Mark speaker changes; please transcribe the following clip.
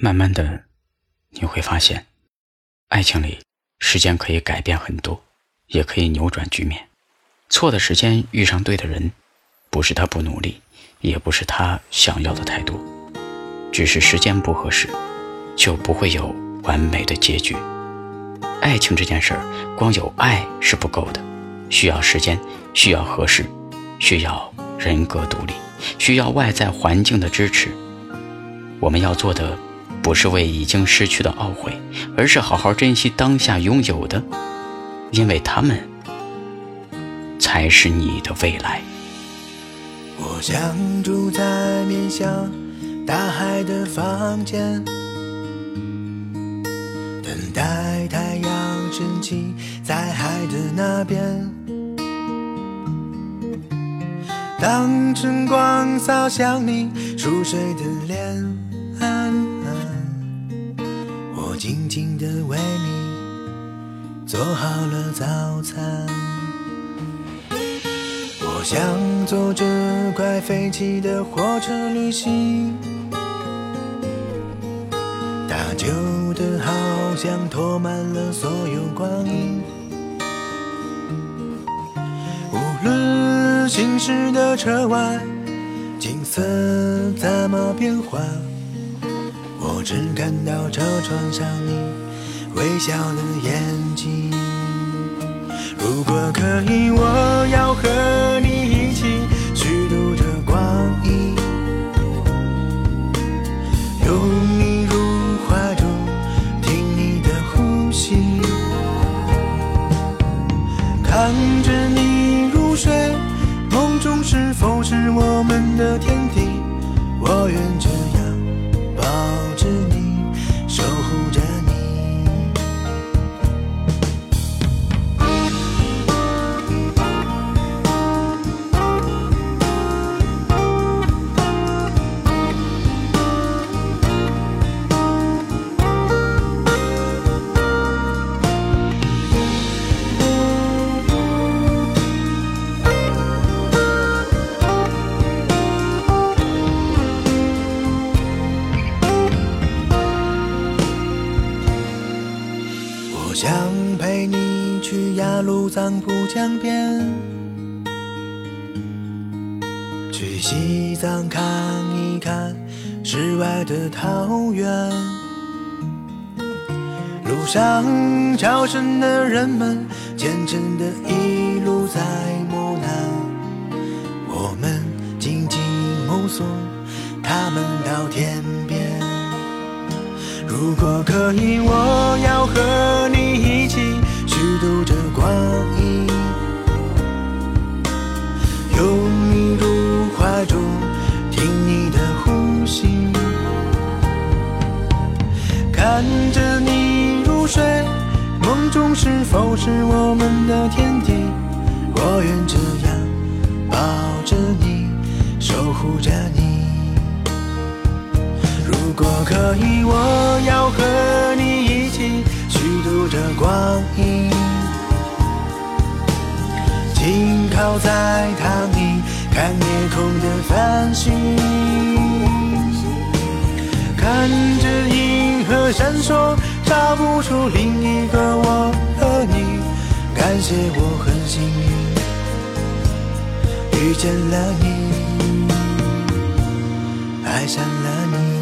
Speaker 1: 慢慢的，你会发现，爱情里时间可以改变很多，也可以扭转局面。错的时间遇上对的人，不是他不努力，也不是他想要的太多，只是时间不合适，就不会有完美的结局。爱情这件事儿，光有爱是不够的，需要时间，需要合适，需要人格独立，需要外在环境的支持。我们要做的。不是为已经失去的懊悔，而是好好珍惜当下拥有的，因为他们才是你的未来。
Speaker 2: 我想住在面向大海的房间，等待太阳升起在海的那边。当晨光洒向你熟睡的脸。静静地为你做好了早餐。我想坐着快飞起的火车旅行，它旧的好像拖满了所有光阴。无论行驶的车外景色怎么变化。我只看到车窗上你微笑的眼睛。如果可以，我要和你一起虚度这光阴，拥你入怀中，听你的呼吸，看着你入睡，梦中是否是我们的天想陪你去雅鲁藏布江边，去西藏看一看世外的桃源。路上朝圣的人们，虔诚的一路在磨难。我们静静目送他们到天边。如果可以，我要和你一起虚度这光阴，拥你入怀中，听你的呼吸，看着你入睡，梦中是否是我们的天地？我愿这样抱着你，守护着你。如果可以，我要和你。一起虚度这光阴，静靠在躺椅看夜空的繁星，看着银河闪烁，找不出另一个我和你。感谢我很幸运遇见了你，爱上了你。